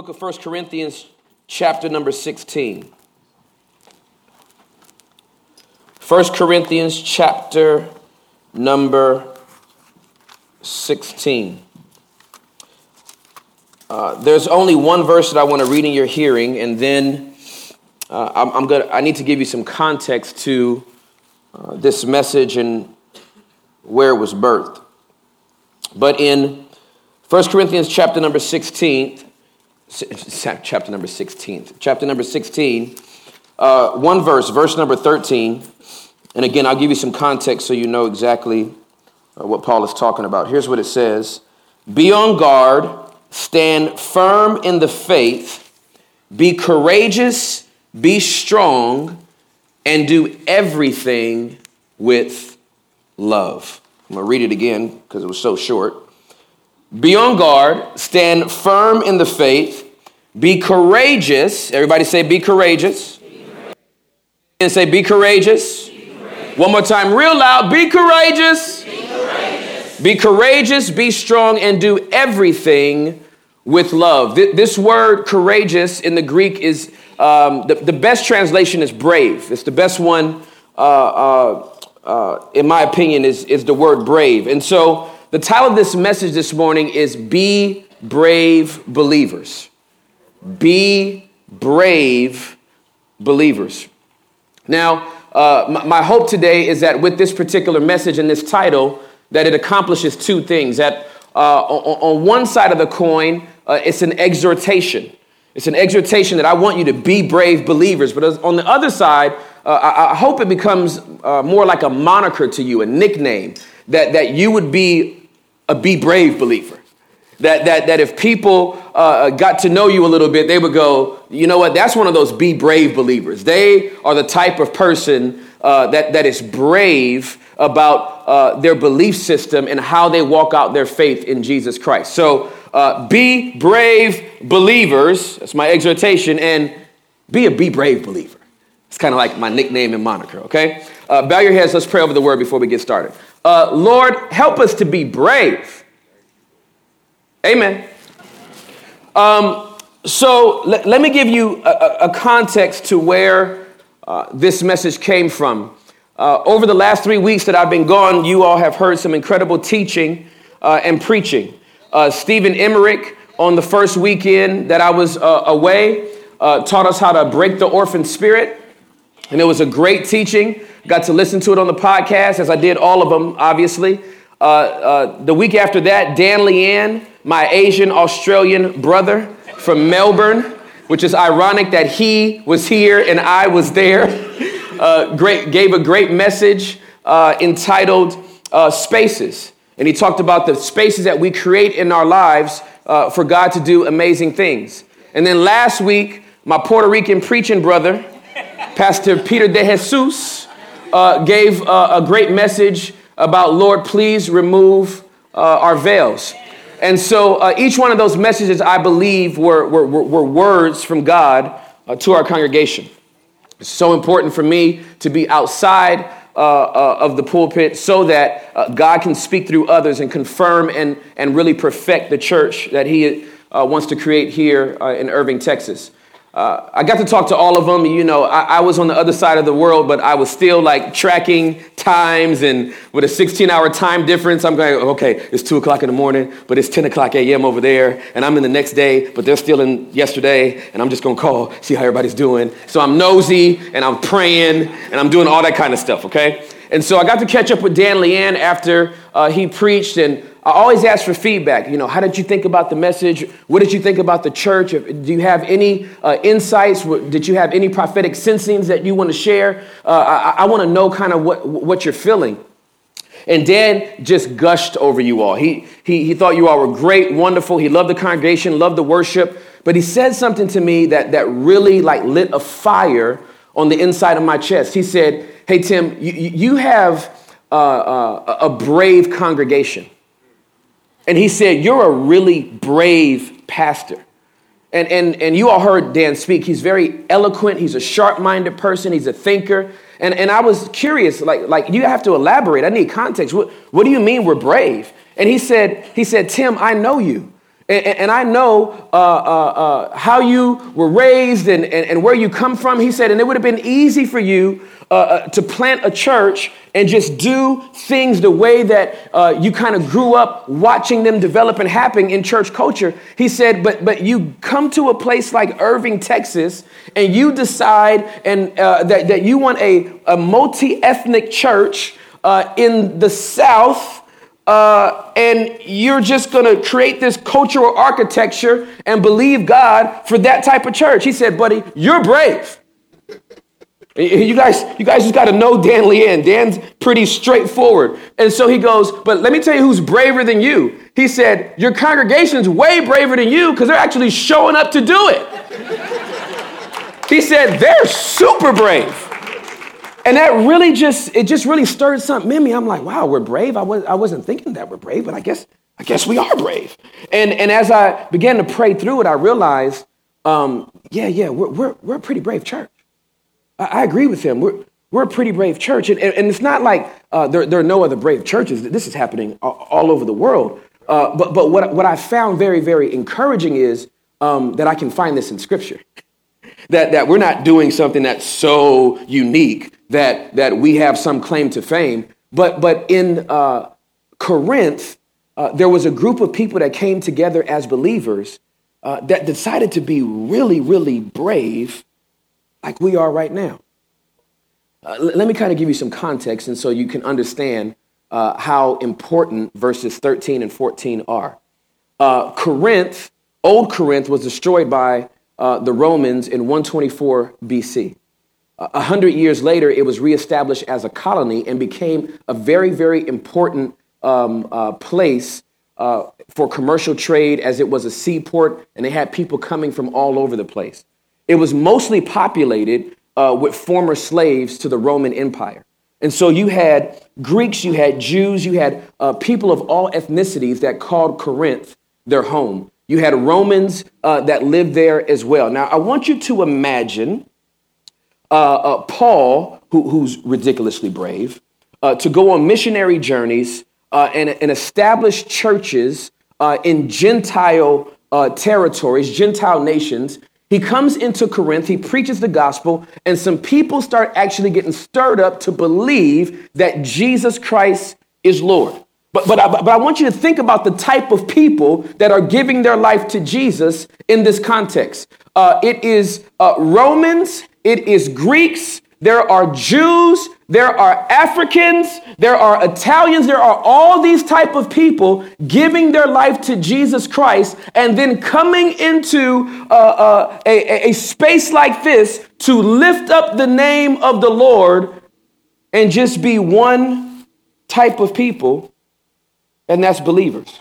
book of 1 Corinthians, chapter number 16. 1 Corinthians, chapter number 16. Uh, there's only one verse that I want to read in your hearing, and then uh, I'm, I'm gonna, I need to give you some context to uh, this message and where it was birthed. But in 1 Corinthians chapter number 16, chapter number 16, chapter number 16, uh, one verse, verse number 13, and again, I'll give you some context so you know exactly uh, what Paul is talking about. Here's what it says Be on guard, stand firm in the faith, be courageous, be strong, and do everything with love. I'm going to read it again because it was so short. Be on guard, stand firm in the faith, be courageous. Everybody say, be courageous. Be courageous. And say, be courageous. be courageous. One more time, real loud. Be courageous. Be courageous. Be courageous, be strong, and do everything with love. This word courageous in the Greek is um, the, the best translation is brave. It's the best one, uh, uh, uh, in my opinion, is, is the word brave. And so the title of this message this morning is Be Brave Believers. Be brave believers. Now, uh, my, my hope today is that with this particular message and this title, that it accomplishes two things. That uh, on, on, one side of the coin, uh, it's an exhortation. It's an exhortation that I want you to be brave believers. But on the other side, uh, I, I, hope it becomes uh, more like a moniker to you, a nickname, that, that you would be a be brave believer. That, that, that if people uh, got to know you a little bit, they would go, you know what, that's one of those be brave believers. They are the type of person uh, that, that is brave about uh, their belief system and how they walk out their faith in Jesus Christ. So uh, be brave believers, that's my exhortation, and be a be brave believer. It's kind of like my nickname and moniker, okay? Uh, bow your heads, let's pray over the word before we get started. Uh, Lord, help us to be brave. Amen. Um, so let, let, me give you a, a context to where uh, this message came from. Uh, over the last three weeks that I've been gone, you all have heard some incredible teaching uh, and preaching. Uh, Stephen Emmerich, on the first weekend that I was uh, away, taught us how to break the orphan spirit. And it was a great teaching. Got to listen to it on the podcast, as I did all of them, obviously. Uh, uh, the week after that, Dan Leanne, my Asian Australian brother from Melbourne, which is ironic that he was here and I was there, uh, great, gave a great message uh, entitled uh, Spaces. And he talked about the spaces that we create in our lives uh, for God to do amazing things. And then last week, my Puerto Rican preaching brother, Pastor Peter De Jesus, uh, gave uh, a great message about, Lord, please remove uh, our veils. And so uh, each one of those messages, I believe, were, were, were words from God uh, to our congregation. It's so important for me to be outside uh, of the pulpit so that God can speak through others and confirm and, and really perfect the church that He wants to create here in Irving, Texas. Uh, I got to talk to all of them. You know, I, I, was on the other side of the world, but I was still like tracking times and with a 16 hour time difference, I'm going, okay, it's 2 o'clock in the morning, but it's 10 o'clock a.m. over there, and I'm in the next day, but they're still in yesterday, and I'm just going to call, see how everybody's doing. So I'm nosy, and I'm praying, and I'm doing all that kind of stuff, okay? And so I got to catch up with Dan Leanne after uh, he preached, and I always ask for feedback. You know, how did you think about the message? What did you think about the church? Do you have any uh, insights? Did you have any prophetic sensings that you want to share? Uh, I, I want to know kind of what, what you're feeling. And Dan just gushed over you all. He, he, he thought you all were great, wonderful. He loved the congregation, loved the worship. But he said something to me that, that really like lit a fire on the inside of my chest. He said, hey, Tim, you, you have uh, uh, a brave congregation. And he said, You're a really brave pastor. And, and, and you all heard Dan speak. He's very eloquent. He's a sharp minded person. He's a thinker. And, and I was curious, like, like, you have to elaborate. I need context. What, what do you mean we're brave? And he said, he said, Tim, I know you. And, and I know uh, uh, uh, how you were raised and, and, and, where you come from. He said, and it would have been easy for you uh, uh, to plant a church and just do things the way that you kind of grew up watching them develop and happen in church culture. He said, but, but you come to a place like Irving, Texas, and you decide and, that, that you want a, a multi ethnic church in the South uh, and you're just going to create this cultural architecture and believe God for that type of church. He said, buddy, you're brave. You guys, you guys just got to know Dan Lien. Dan's pretty straightforward. And so he goes, but let me tell you who's braver than you. He said, your congregation's way braver than you because they're actually showing up to do it. he said, they're super brave. And that really just, it just really stirred something in me. I'm like, wow, we're brave. I, was, I wasn't thinking that we're brave, but I guess, I guess we are brave. And, and as I began to pray through it, I realized, um, yeah, yeah, we're, we're, we're a pretty brave church. I, I agree with him. We're, we're a pretty brave church. And, and, it's not like uh, there, there are no other brave churches. This is happening all, all over the world. Uh, but but what, what I found very, very encouraging is um, that I can find this in Scripture. That, that we're not doing something that's so unique that, that we have some claim to fame. But, but in uh, Corinth, uh, there was a group of people that came together as believers uh, that decided to be really, really brave, like we are right now. Uh, let me kind of give you some context, and so you can understand uh, how important verses 13 and 14 are. Uh, Corinth, old Corinth, was destroyed by the Romans in 124 BC. A hundred years later, it was reestablished as a colony and became a very, very important um, uh, place uh, for commercial trade as it was a seaport and they had people coming from all over the place. It was mostly populated uh, with former slaves to the Roman Empire. And so you had Greeks, you had Jews, you had uh, people of all ethnicities that called Corinth their home. You had Romans uh, that lived there as well. Now, I want you to imagine uh, uh, Paul, who, who's ridiculously brave, uh, to go on missionary journeys uh, and, and, establish churches uh, in Gentile territories, Gentile nations. He comes into Corinth, he preaches the gospel, and some people start actually getting stirred up to believe that Jesus Christ is Lord. But, but, I, but I want you to think about the type of people that are giving their life to Jesus in this context. Uh, it is uh, Romans it is Greeks, there are Jews, there are Africans, there are Italians, there are all these type of people giving their life to Jesus Christ and then coming into uh, uh, a, a space like this to lift up the name of the Lord and just be one type of people, and that's believers.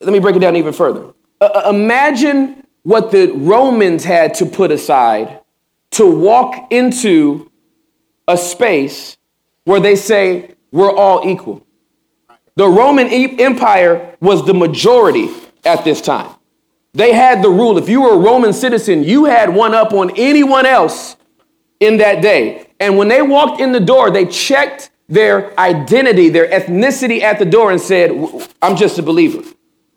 Let me break it down even further. Uh, imagine what the Romans had to put aside to walk into a space where they say we're all equal. The Roman Empire was the majority at this time. They had the rule. If you were a Roman citizen, you had one up on anyone else in that day. And when they walked in the door, they checked their identity, their ethnicity at the door and said, I'm just a believer.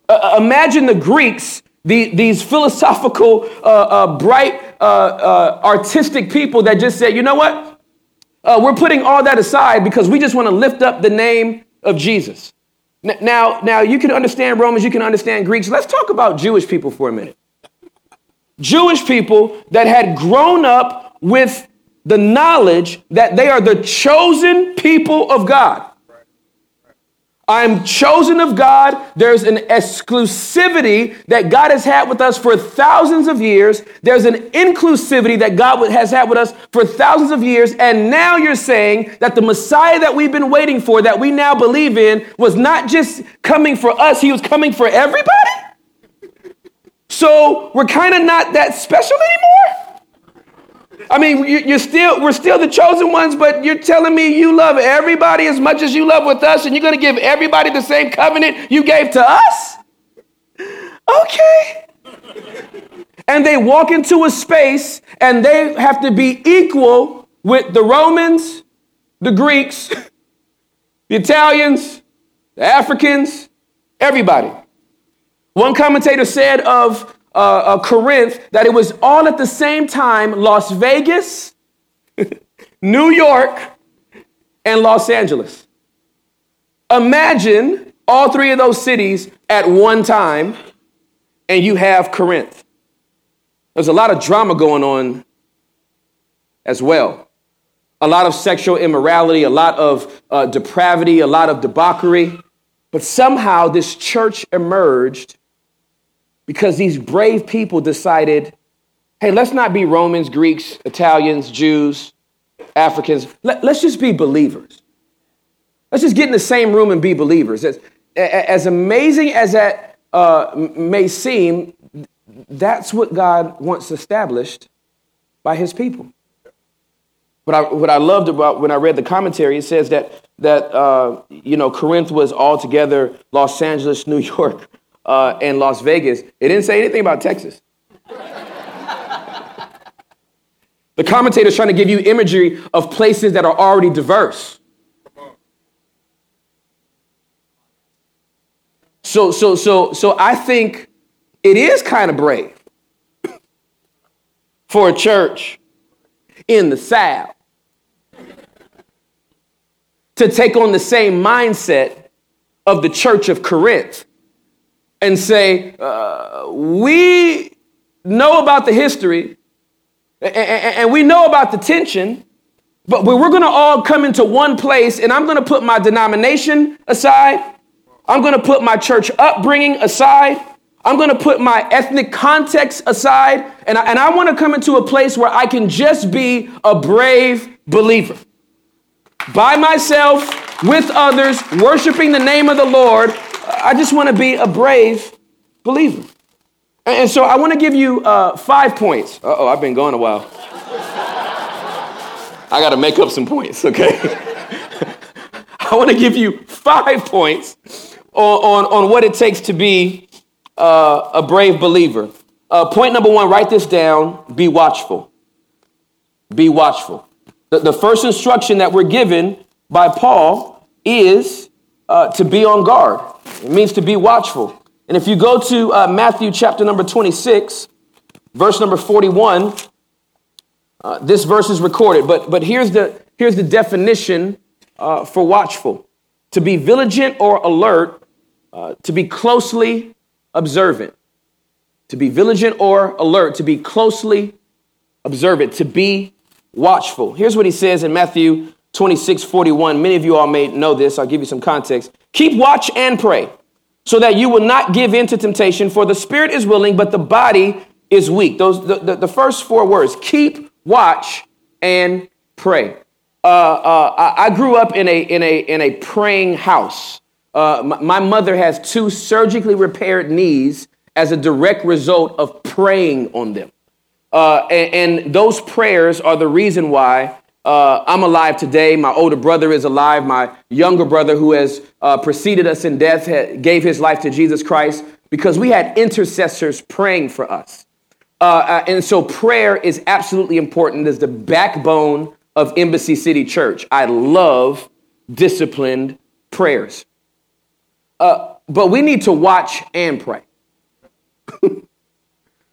Uh, imagine the Greeks the, these philosophical, uh, uh, bright, uh, uh, artistic people that just said, you know what? Uh, we're putting all that aside because we just want to lift up the name of Jesus. Now, now you can understand Romans, you can understand Greeks. Let's talk about Jewish people for a minute. Jewish people that had grown up with the knowledge that they are the chosen people of God. I'm chosen of God. There's an exclusivity that God has had with us for thousands of years. There's an inclusivity that God has had with us for thousands of years. And now you're saying that the Messiah that we've been waiting for, that we now believe in, was not just coming for us, he was coming for everybody? So we're kind of not that special anymore? I mean, you're still, we're still the chosen ones, but you're telling me you love everybody as much as you love with us, and you're going to give everybody the same covenant you gave to us? Okay. And they walk into a space and they have to be equal with the Romans, the Greeks, the Italians, the Africans, Everybody. One commentator said of uh, uh, Corinth that it was all at the same time Las Vegas, New York, and Los Angeles. Imagine all three of those cities at one time, and you have Corinth. There's a lot of drama going on as well. A lot of sexual immorality, a lot of uh, depravity, a lot of debauchery. But somehow this church emerged because these brave people decided hey, let's not be Romans, Greeks, Italians, Jews, Africans. Let, us just be believers. Let's just get in the same room and be believers. As, as amazing as that uh, may seem, that's what God wants established by his people. What I, what I loved about when I read the commentary, it says that, that uh, you know, Corinth was altogether Los Angeles, New York, uh, and Las Vegas. It didn't say anything about Texas. the commentator's trying to give you imagery of places that are already diverse. So, so, so, so I think it is kind of brave for a church in the South to take on the same mindset of the church of Corinth and say, uh, We know about the history and, and we know about the tension, but we're going to all come into one place and I'm going to put my denomination aside. I'm going to put my church upbringing aside. I'm going to put my ethnic context aside, and I, and I want to come into a place where I can just be a brave believer. By myself, with others, worshiping the name of the Lord. I just want to be a brave believer. And, so I want to give you uh, five points. oh, I've been going a while. I got to make up some points, okay? I want to give you five points on, on, on what it takes to be uh, a brave believer. Uh, point number one, write this down be watchful. Be watchful. The, the first instruction that we're given by Paul is uh, to be on guard. It means to be watchful. And if you go to uh, Matthew chapter number 26, verse number 41, uh, this verse is recorded. But, but here's, the, here's the definition uh, for watchful to be vigilant or alert, uh, to be closely observant, to be vigilant or alert, to be closely observant, to be watchful. Here's what he says in Matthew 26 41. Many of you all may know this. I'll give you some context. Keep watch and pray so that you will not give in to temptation, for the spirit is willing, but the body is weak. Those the, the, the first four words keep watch and pray. Uh, uh, I grew up in a, in a, in a praying house. Uh, my mother has two surgically repaired knees as a direct result of praying on them. Uh, and, and, those prayers are the reason why uh, I'm alive today. My older brother is alive. My younger brother, who has uh, preceded us in death, gave his life to Jesus Christ because we had intercessors praying for us. Uh, uh, and so prayer is absolutely important. as the backbone of Embassy City Church. I love disciplined prayers. Uh, but we need to watch and pray.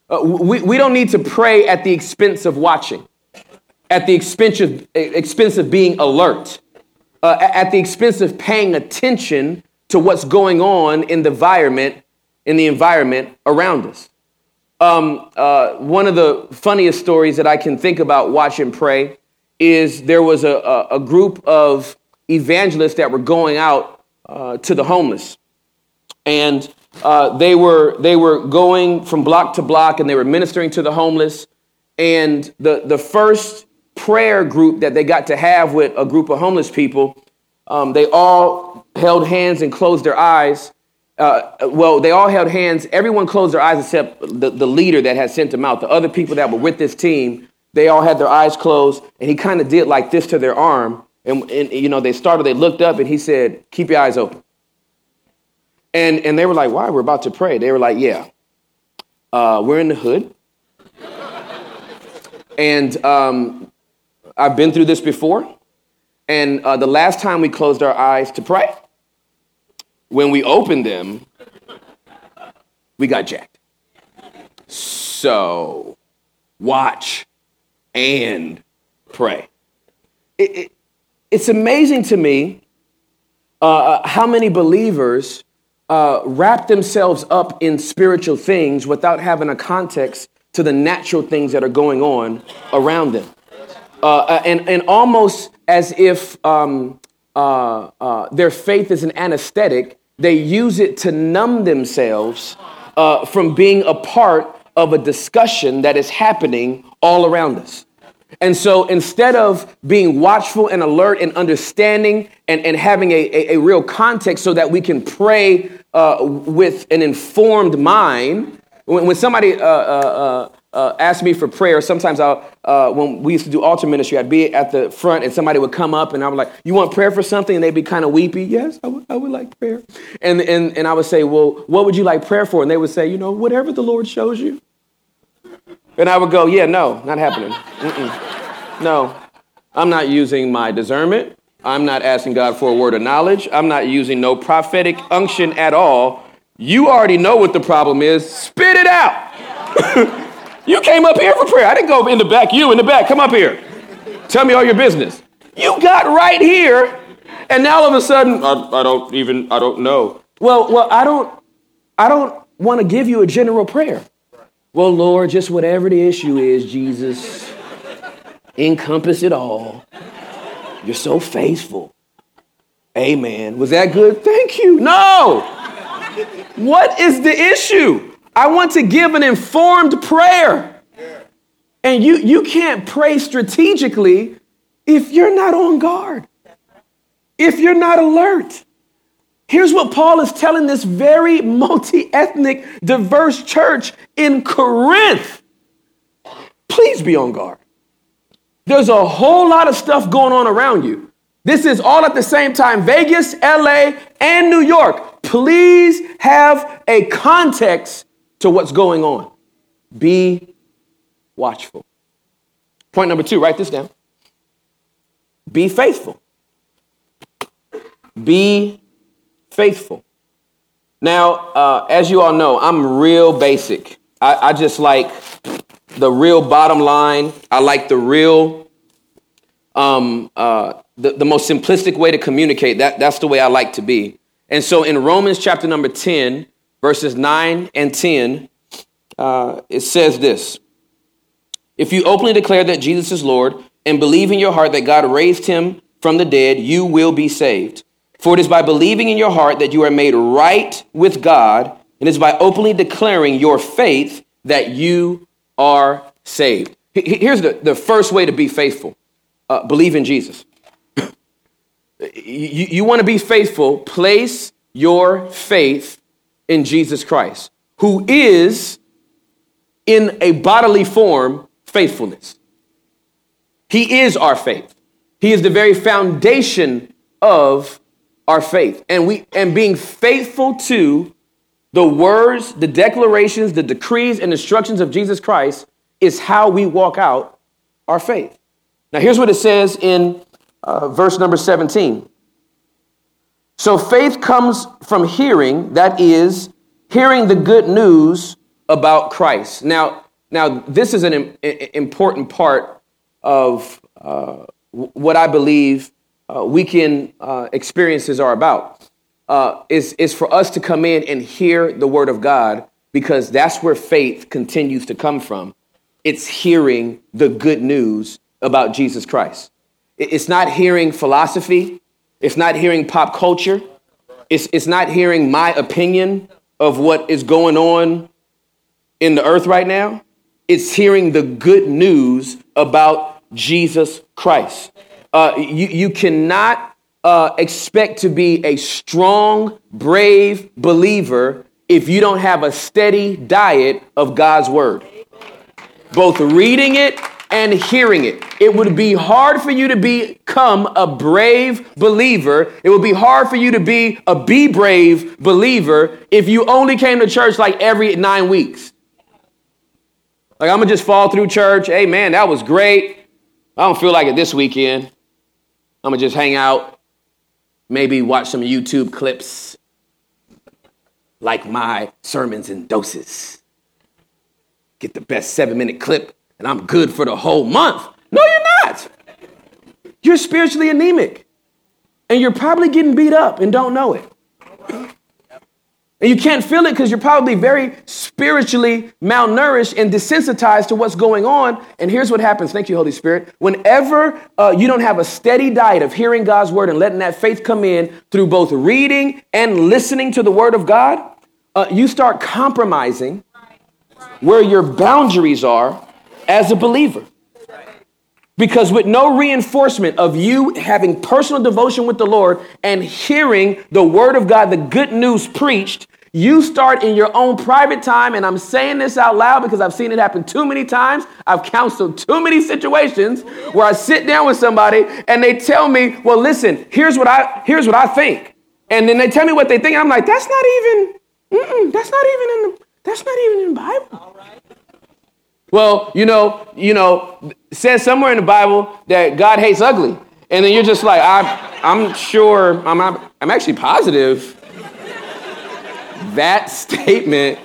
uh, we, we don't need to pray at the expense of watching, at the expense of, expense of being alert, uh, at the expense of paying attention to what's going on in the environment, in the environment around us. Um, uh, one of the funniest stories that I can think about watch and pray is there was a, a, a group of evangelists that were going out uh, to the homeless and uh, they were they were going from block to block, and they were ministering to the homeless. And the the first prayer group that they got to have with a group of homeless people, um, they all held hands and closed their eyes. Uh, well, they all held hands. Everyone closed their eyes except the, the leader that had sent them out. The other people that were with this team, they all had their eyes closed, and he kind of did like this to their arm. And, and, you know, they started, they looked up, and he said, Keep your eyes open. And, and they were like, why? We're about to pray. They were like, yeah, uh, we're in the hood. and um, I've been through this before. And uh, the last time we closed our eyes to pray, when we opened them, we got jacked. So watch and pray. It, it, it's amazing to me uh, uh, how many believers uh, wrap themselves up in spiritual things without having a context to the natural things that are going on around them. Uh, uh and, and almost as if um, uh, uh, their faith is an anesthetic, they use it to numb themselves uh, from being a part of a discussion that is happening all around us. And so instead of being watchful and alert and understanding and, and having a, a, a real context so that we can pray uh, with an informed mind, when, when somebody uh, uh, uh ask me for prayer. Sometimes I'll, uh, when we used to do altar ministry, I'd be at the front and somebody would come up and I was like, you want prayer for something? And they'd be kind of weepy. Yes, I would, I would like prayer. And, and, and I would say, well, what would you like prayer for? And they would say, you know, whatever the Lord shows you. And I would go, yeah, no, not happening. Mm-mm. No, I'm not using my discernment. I'm not asking God for a word of knowledge. I'm not using no prophetic unction at all. You already know what the problem is. Spit it out. You came up here for prayer. I didn't go in the back. You in the back. Come up here. Tell me all your business. You got right here, and now all of a sudden, I, I don't even, I don't know. Well, well, I don't, I don't want to give you a general prayer. Well, Lord, just whatever the issue is, Jesus, encompass it all. You're so faithful. Amen. Was that good? Thank you. No. What is the issue? I want to give an informed prayer. And you, you can't pray strategically if you're not on guard, if you're not alert. Here's what Paul is telling this very multi ethnic, diverse church in Corinth please be on guard. There's a whole lot of stuff going on around you. This is all at the same time Vegas, LA, and New York. Please have a context to what's going on. Be watchful. Point number two, write this down. Be faithful. Be faithful. Now, uh, as you all know, I'm real basic. I, I just like the real bottom line. I like the real, um, uh, the, the most simplistic way to communicate. That, that's the way I like to be. And so in Romans chapter number 10, verses 9 and 10, uh, it says this If you openly declare that Jesus is Lord and believe in your heart that God raised him from the dead, you will be saved. For it is by believing in your heart that you are made right with God, and it is by openly declaring your faith that you are saved. Here's the, the first way to be faithful uh, believe in Jesus. you, you want to be faithful, place your faith in Jesus Christ, who is in a bodily form faithfulness. He is our faith. He is the very foundation of our faith. And we and being faithful to the words, the declarations, the decrees and instructions of Jesus Christ is how we walk out our faith. Now here's what it says in uh, verse number 17. So faith comes from hearing, that is, hearing the good news about Christ. Now, now this is an Im- important part of uh, what I believe uh, weekend uh, experiences are about. Uh, is, is for us to come in and hear the word of God because that's where faith continues to come from. It's hearing the good news about Jesus Christ. It's not hearing philosophy. It's not hearing pop culture. It's, it's not hearing my opinion of what is going on in the earth right now. It's hearing the good news about Jesus Christ. Uh, you, you cannot uh, expect to be a strong, brave believer if you don't have a steady diet of God's word. Both reading it and hearing it. It would be hard for you to become a brave believer. It would be hard for you to be a be brave believer if you only came to church like every nine weeks. Like, I'm gonna just fall through church. Hey, man, that was great. I don't feel like it this weekend. I'm gonna just hang out, maybe watch some YouTube clips. like my sermons and doses. Get the best seven minute clip, and I'm good for the whole month. No, you're not. You're spiritually anemic, and you're probably getting beat up and don't know it. And you can't feel it because you're probably very spiritually malnourished and desensitized to what's going on. And here's what happens. Thank you, Holy Spirit. Whenever uh, you don't have a steady diet of hearing God's word and letting that faith come in through both reading and listening to the word of God, uh, you start compromising where your boundaries are as a believer. Because with no reinforcement of you having personal devotion with the Lord and hearing the word of God, the good news preached, you start in your own private time. And I'm saying this out loud because I've seen it happen too many times. I've counseled too many situations where I sit down with somebody and they tell me, well, listen, here's what I, here's what I think. And then they tell me what they think. I'm like, that's not even, that's not even in the, that's not even in the Bible. Well, you know, you know, says somewhere in the Bible that God hates ugly. And then you're just like, I'm, I'm sure, I'm, I'm actually positive that statement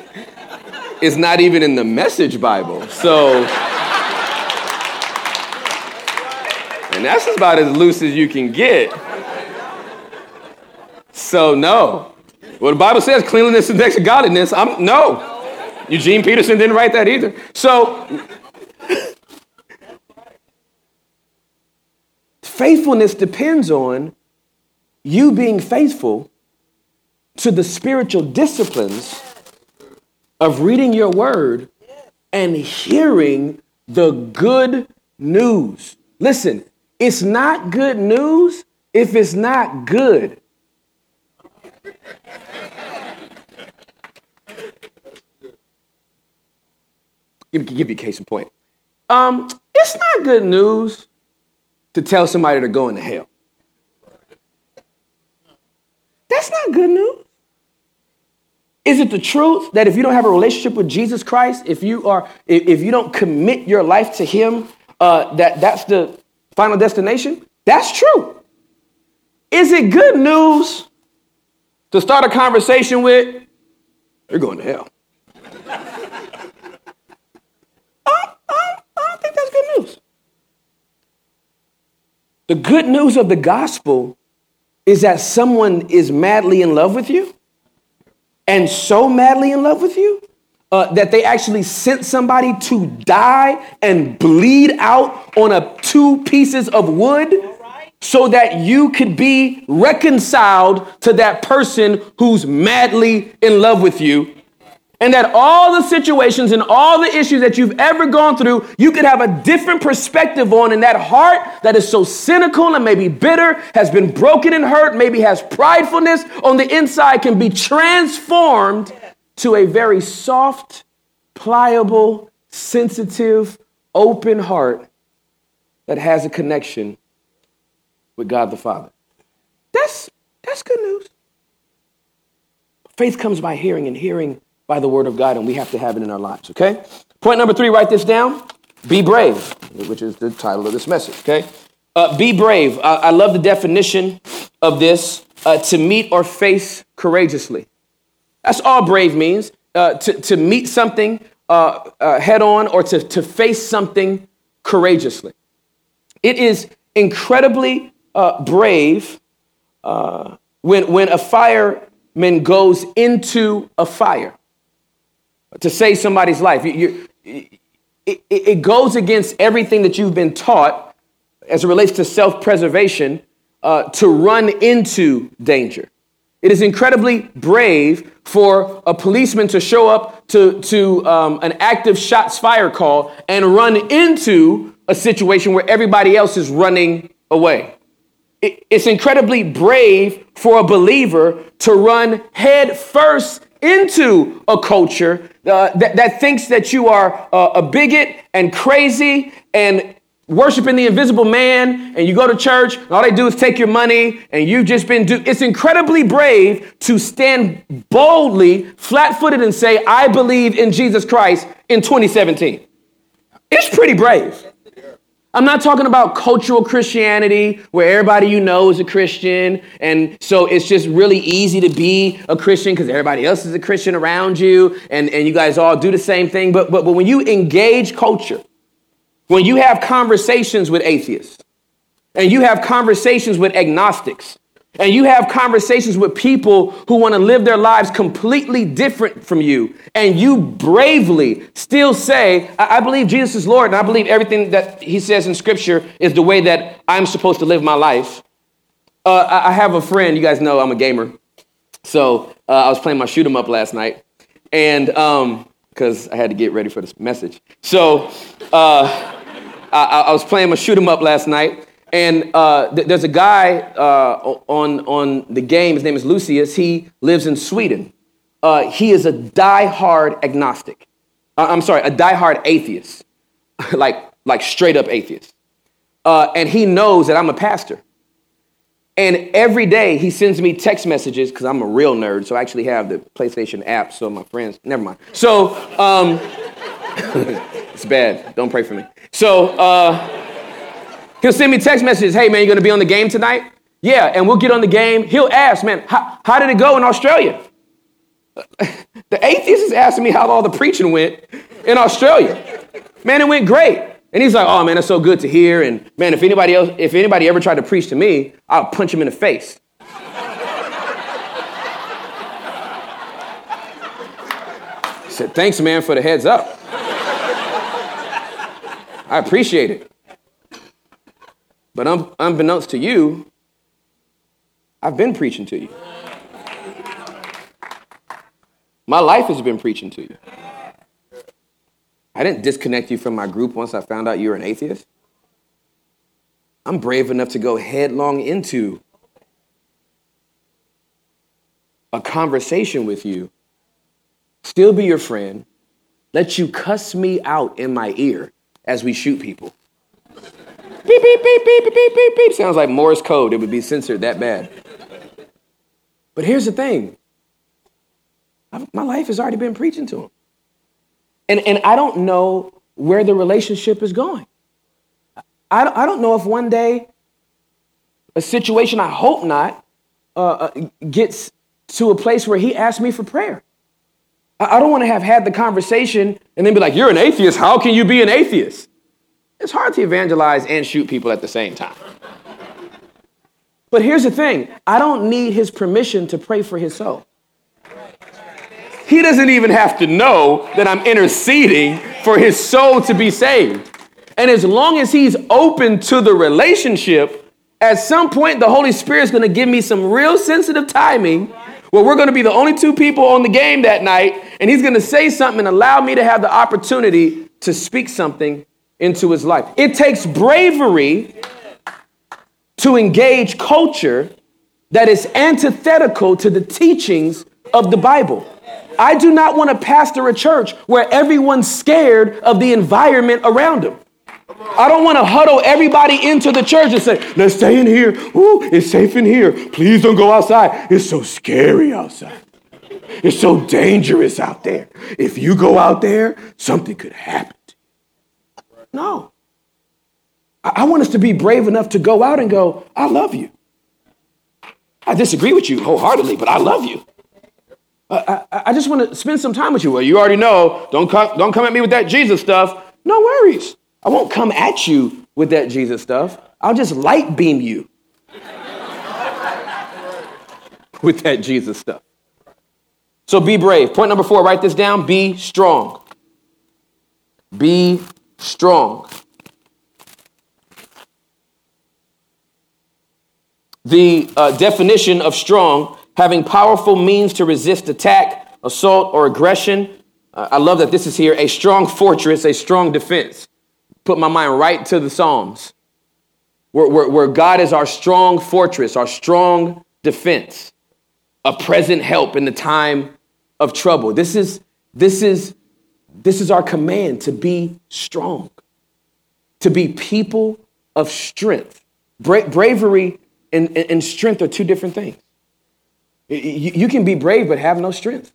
is not even in the message Bible. So, and that's about as loose as you can get. So, no. Well, the Bible says cleanliness is next to godliness. I'm, no. Eugene Peterson didn't write that either. So, faithfulness depends on you being faithful to the spiritual disciplines of reading your word and hearing the good news. Listen, it's not good news if it's not good. Give, give you a case in point. Um, it's not good news to tell somebody they're going to hell. That's not good news. Is it the truth that if you don't have a relationship with Jesus Christ, if you are, if if you don't commit your life to Him, uh, that that's the final destination? That's true. Is it good news to start a conversation with? You're going to hell. I, I, I don't think that's good news. The good news of the gospel is that someone is madly in love with you and so madly in love with you uh, that they actually sent somebody to die and bleed out on a two pieces of wood so that you could be reconciled to that person who's madly in love with you and that all the situations and all the issues that you've ever gone through, you could have a different perspective on. And that heart that is so cynical and maybe bitter, has been broken and hurt, maybe has pridefulness on the inside, can be transformed to a very soft, pliable, sensitive, open heart that has a connection with God the Father. That's, that's good news. Faith comes by hearing, and hearing by the word of God, and we have to have it in our lives, okay? Point number three, write this down. Be brave, which is the title of this message, okay? Uh, be brave. I, I love the definition of this uh, to meet or face courageously. That's all brave means uh, to, to meet something uh, uh, head on or to, to face something courageously. It is incredibly uh, brave when, when a fireman goes into a fire to save somebody's life. You, you, it, it goes against everything that you've been taught as it relates to self preservation uh, to run into danger. It is incredibly brave for a policeman to show up to, to um, an active shots fire call and run into a situation where everybody else is running away. It, it's incredibly brave for a believer to run head first into a culture uh, that, that, thinks that you are uh, a bigot and crazy and worshiping the invisible man and you go to church and all they do is take your money and you've just been do- it's incredibly brave to stand boldly flat-footed and say i believe in jesus christ in 2017 it's pretty brave I'm not talking about cultural Christianity where everybody you know is a Christian. And so it's just really easy to be a Christian because everybody else is a Christian around you and, and you guys all do the same thing. But, but, but when you engage culture, when you have conversations with atheists and you have conversations with agnostics, and you have conversations with people who want to live their lives completely different from you, and you bravely still say, I, I believe Jesus is Lord, and I believe everything that he says in Scripture is the way that I'm supposed to live my life. Uh, I, I have a friend, you guys know I'm a gamer. So uh, I was playing my shoot 'em up last night, and because um, I had to get ready for this message. So uh, I, I was playing my shoot 'em up last night, and uh, th- there's a guy uh, on, on the game, his name is Lucius. He lives in Sweden. Uh, he is a die-hard agnostic. Uh, I'm sorry, a die-hard atheist, like, like straight up atheist. Uh, and he knows that I'm a pastor. And every day he sends me text messages because I'm a real nerd. So I actually have the PlayStation app. So my friends, never mind. So um, it's bad. Don't pray for me. So, uh, He'll send me text messages, hey man, you gonna be on the game tonight? Yeah, and we'll get on the game. He'll ask, man, how, did it go in Australia? the atheist is asking me how all the preaching went in Australia. Man, it went great. And he's like, oh man, that's so good to hear. And man, if anybody else, if anybody ever tried to preach to me, I'll punch him in the face. Said, thanks, man, for the heads up. I appreciate it. But un- unbeknownst to you, I've been preaching to you. My life has been preaching to you. I didn't disconnect you from my group once I found out you were an atheist. I'm brave enough to go headlong into a conversation with you, still be your friend, let you cuss me out in my ear as we shoot people. Beep, beep, beep, beep, beep, beep, beep, beep. Sounds like Morse code. It would be censored that bad. But here's the thing my life has already been preaching to him. And, and I don't know where the relationship is going. I, I don't know if one day a situation, I hope not, uh, uh gets to a place where he asks me for prayer. I, I don't want to have had the conversation and then be like, You're an atheist. How can you be an atheist? It's hard to evangelize and shoot people at the same time. But here's the thing I don't need his permission to pray for his soul. He doesn't even have to know that I'm interceding for his soul to be saved. And as long as he's open to the relationship, at some point the Holy Spirit's gonna give me some real sensitive timing where we're gonna be the only two people on the game that night, and he's gonna say something and allow me to have the opportunity to speak something into his life. It takes bravery to engage culture that is antithetical to the teachings of the Bible. I do not want to pastor a church where everyone's scared of the environment around them. I don't want to huddle everybody into the church and say, let's stay in here. Ooh, it's safe in here. Please don't go outside. It's so scary outside. It's so dangerous out there. If you go out there, something could happen. No. I want us to be brave enough to go out and go, I love you. I disagree with you wholeheartedly, but I love you. I, I, I just want to spend some time with you. Well, you already know, don't come, don't come at me with that Jesus stuff. No worries. I won't come at you with that Jesus stuff. I'll just light beam you with that Jesus stuff. So be brave. Point number four, write this down. Be strong. Be strong. The uh, definition of strong, having powerful means to resist attack, assault, or aggression. Uh, I love that this is here a strong fortress, a strong defense. Put my mind right to the Psalms, where, where, where God is our strong fortress, our strong defense, a present help in the time of trouble. This is, this is this is our command to be strong, to be people of strength. Bra- bravery and, and, strength are two different things. You, you can be brave but have no strength.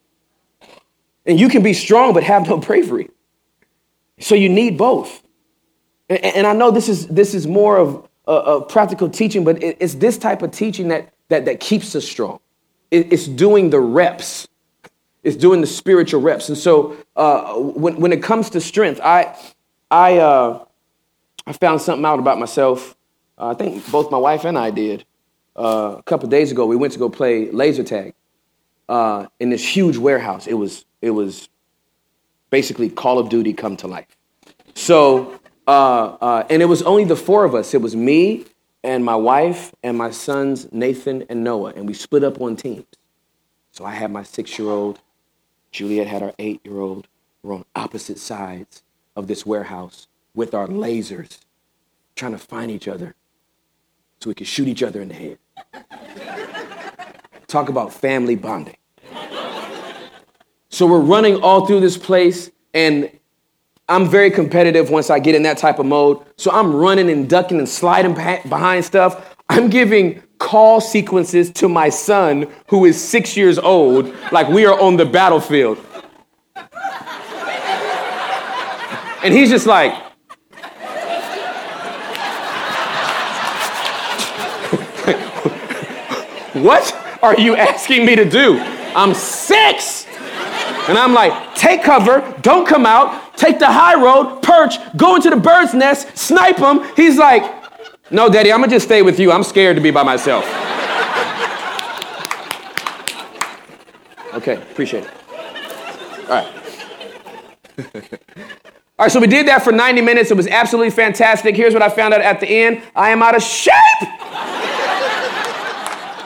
And you can be strong but have no bravery. So you need both. And, and I know this is, this is more of uh, a, a practical teaching, but it, it's this type of teaching that, that, that keeps us strong. It, it's doing the reps. It's doing the spiritual reps. And so uh, when, when it comes to strength, I, I, uh, I found something out about myself. Uh, I think both my wife and I did. Uh, a couple days ago, we went to go play laser tag uh, in this huge warehouse. It was, it was basically Call of Duty come to life. So, uh, and it was only the four of us. It was me and my wife and my sons, Nathan and Noah, and we split up on teams. So I had my six year old, Juliet had our eight year old. We're on opposite sides of this warehouse with our lasers, trying to find each other so we could shoot each other in the head. Talk about family bonding. So we're running all through this place, and I'm very competitive once I get in that type of mode. So I'm running and ducking and sliding behind stuff. I'm giving call sequences to my son, who is six years old, like we are on the battlefield. And he's just like, What are you asking me to do? I'm six. And I'm like, take cover, don't come out, take the high road, perch, go into the bird's nest, snipe him. He's like, no, daddy, I'm gonna just stay with you. I'm scared to be by myself. Okay, appreciate it. All right. All right, so we did that for 90 minutes. It was absolutely fantastic. Here's what I found out at the end I am out of shape.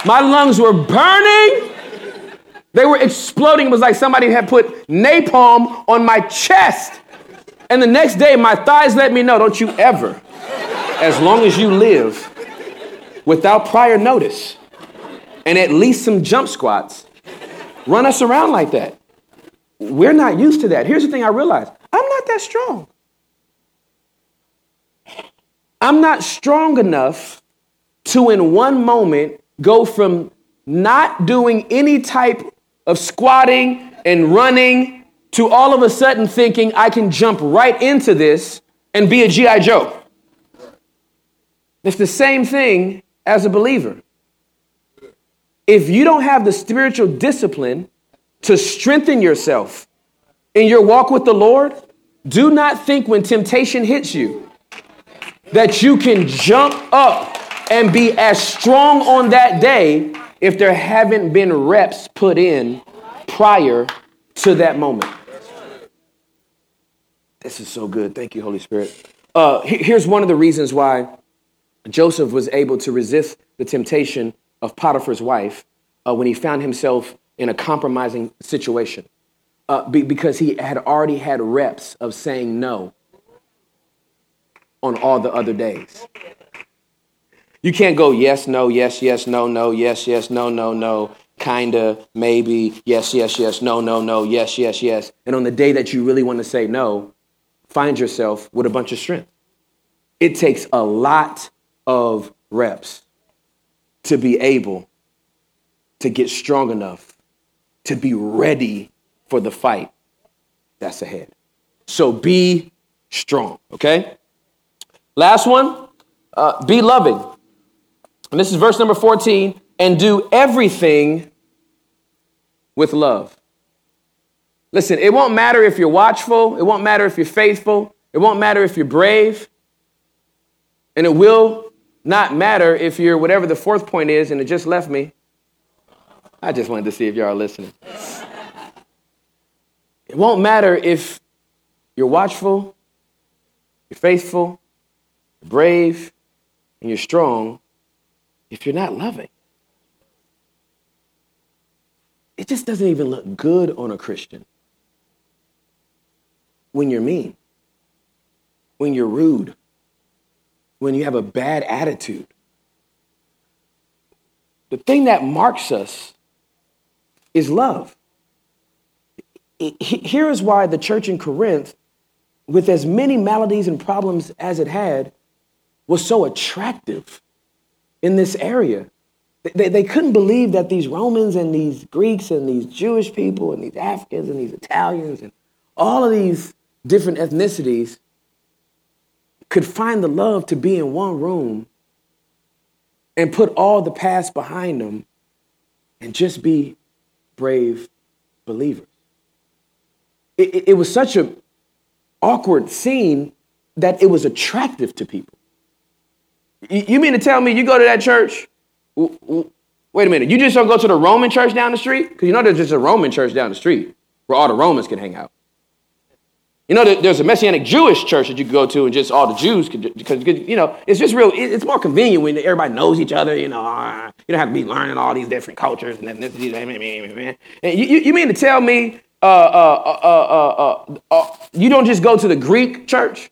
My lungs were burning. They were exploding. It was like somebody had put napalm on my chest. And the next day, my thighs let me know don't you ever, as long as you live, without prior notice and at least some jump squats, run us around like that. We're not used to that. Here's the thing I realized I'm not that strong. I'm not strong enough to, in one moment, go from not doing any type of squatting and running to all of a sudden thinking I can jump right into this and be a G.I. Joe. It's the same thing as a believer. If you don't have the spiritual discipline to strengthen yourself in your walk with the Lord, do not think when temptation hits you that you can jump up and be as strong on that day if there haven't been reps put in prior to that moment. This is so good. Thank you, Holy Spirit. Uh, here's one of the reasons why Joseph was able to resist the temptation of Potiphar's wife uh, when he found himself in a compromising situation. Uh, be, because he had already had reps of saying no on all the other days. You can't go yes, no, yes, yes, no, no, yes, yes, no, no, no, kinda, maybe, yes, yes, yes, no, no, no, yes, yes, yes. And on the day that you really want to say no, find yourself with a bunch of strength. It takes a lot of reps to be able to get strong enough to be ready for the fight that's ahead. So be strong, okay? Last one, uh, be loving. And this is verse number 14 and do everything with love. Listen, it won't matter if you're watchful, it won't matter if you're faithful, it won't matter if you're brave, and it will not matter if you're whatever the fourth point is, and it just left me. I just wanted to see if y'all are listening. It won't matter if you're watchful, you're faithful, you're brave, and you're strong if you're not loving. It just doesn't even look good on a Christian when you're mean, when you're rude, when you have a bad attitude. The thing that marks us is love. Here is why the church in Corinth, with as many maladies and problems as it had, was so attractive in this area. They, they couldn't believe that these Romans and these Greeks and these Jewish people and these Africans and these Italians and all of these different ethnicities could find the love to be in one room and put all the past behind them and just be brave believers. It, it, it was such a awkward scene that it was attractive to people. You, you mean to tell me you go to that church? Wait a minute, you just don't go to the Roman church down the street? Because you know there's just a Roman church down the street where all the Romans can hang out. You know, there's a Messianic Jewish church that you could go to and just all the Jews could, because, you know, it's just real, it's more convenient when everybody knows each other, you know, you don't have to be learning all these different cultures and ethnicity. And you, you mean to tell me uh uh uh, uh, uh, uh, you don't just go to the Greek church?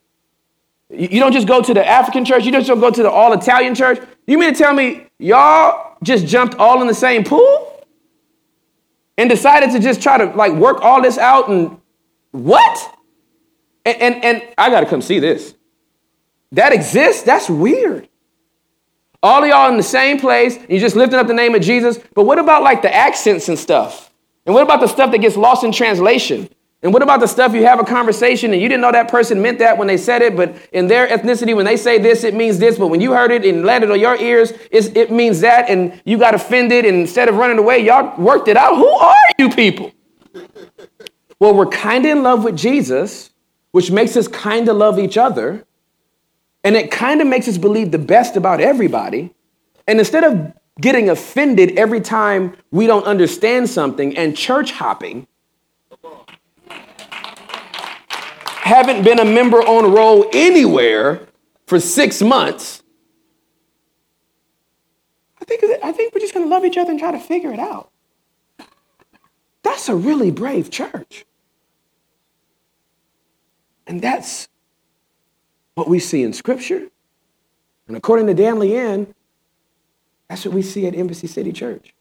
You don't just go to the African church? You don't just go to the all Italian church? You mean to tell me y'all just jumped all in the same pool? And decided to just try to like work all this out and what? And, and, and I got to come see this. That exists? That's weird. All of y'all in the same place, you're just lifting up the name of Jesus. But what about like the accents and stuff? And what about the stuff that gets lost in translation? And what about the stuff you have a conversation and you didn't know that person meant that when they said it, but in their ethnicity, when they say this, it means this, but when you heard it and landed on your ears, it means that, and you got offended, and instead of running away, y'all worked it out. Who are you people? well, we're kind of in love with Jesus, which makes us kind of love each other. And it kind of makes us believe the best about everybody. And instead of getting offended every time we don't understand something and church hopping, haven't been a member on roll anywhere for six months, I think, I think we're just going to love each other and try to figure it out. That's a really brave church. And that's what we see in Scripture. And according to Dan Leanne, that's what we see at Embassy City Church.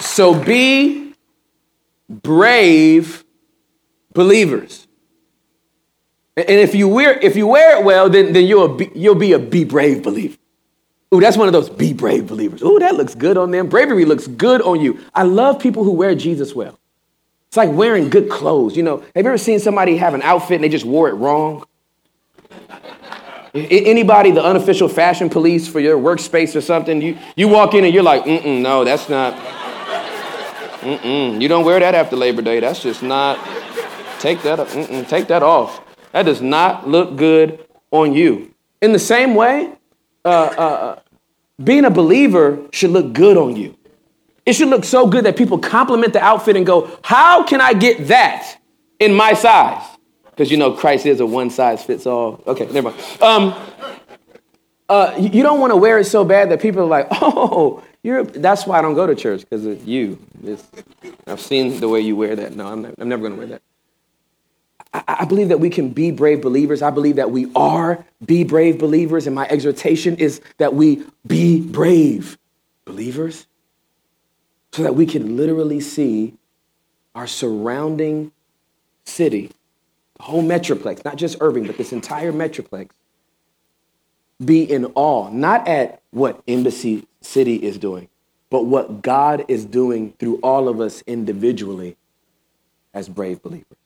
So be brave believers. And if you wear, if you wear it well, then, then you'll, be, you'll be a be brave believer. Ooh, that's one of those be brave believers. Ooh, that looks good on them. Bravery looks good on you. I love people who wear Jesus well. It's like wearing good clothes. You know, have you ever seen somebody have an outfit and they just wore it wrong? Anybody, the unofficial fashion police for your workspace or something, you, you walk in and you're like, mm-mm, no, that's not, mm-mm. You don't wear that after Labor Day. That's just not, take that, mm-mm, take that off. That does not look good on you. In the same way, uh, uh, being a believer should look good on you. It should look so good that people compliment the outfit and go, How can I get that in my size? Because you know Christ is a one size fits all. Okay, never mind. Um, uh, you don't want to wear it so bad that people are like, Oh, you're, that's why I don't go to church because of you. It's, I've seen the way you wear that. No, I'm, not, I'm never going to wear that. I believe that we can be brave believers. I believe that we are be brave believers. And my exhortation is that we be brave believers so that we can literally see our surrounding city, the whole metroplex, not just Irving, but this entire metroplex, be in awe, not at what Embassy City is doing, but what God is doing through all of us individually as brave believers.